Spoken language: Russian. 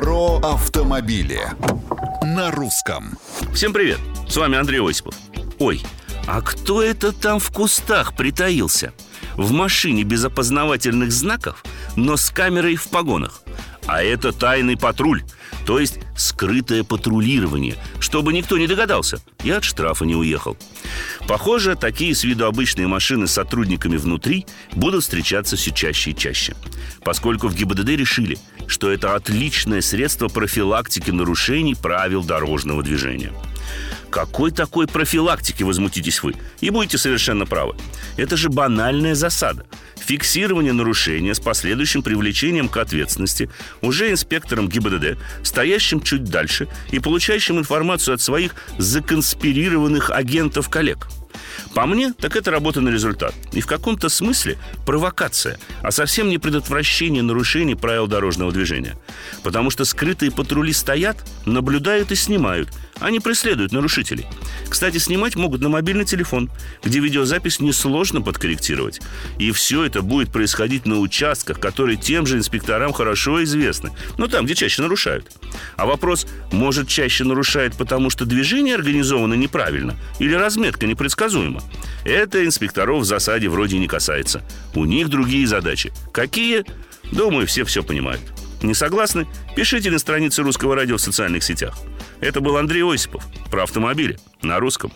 Про автомобили на русском. Всем привет, с вами Андрей Осипов Ой, а кто это там в кустах притаился? В машине без опознавательных знаков, но с камерой в погонах А это тайный патруль то есть скрытое патрулирование, чтобы никто не догадался и от штрафа не уехал. Похоже, такие с виду обычные машины с сотрудниками внутри будут встречаться все чаще и чаще. Поскольку в ГИБДД решили, что это отличное средство профилактики нарушений правил дорожного движения. Какой такой профилактики, возмутитесь вы? И будете совершенно правы. Это же банальная засада. Фиксирование нарушения с последующим привлечением к ответственности уже инспектором ГИБДД, стоящим чуть дальше и получающим информацию от своих законспирированных агентов-коллег – по мне, так это работа на результат. И в каком-то смысле провокация, а совсем не предотвращение нарушений правил дорожного движения. Потому что скрытые патрули стоят, наблюдают и снимают, а не преследуют нарушителей. Кстати, снимать могут на мобильный телефон, где видеозапись несложно подкорректировать. И все это будет происходить на участках, которые тем же инспекторам хорошо известны. Ну, там, где чаще нарушают. А вопрос, может, чаще нарушает, потому что движение организовано неправильно или разметка непредсказуема? Это инспекторов в засаде вроде не касается. У них другие задачи. Какие? Думаю, все все понимают. Не согласны? Пишите на странице Русского радио в социальных сетях. Это был Андрей Осипов про автомобили на русском.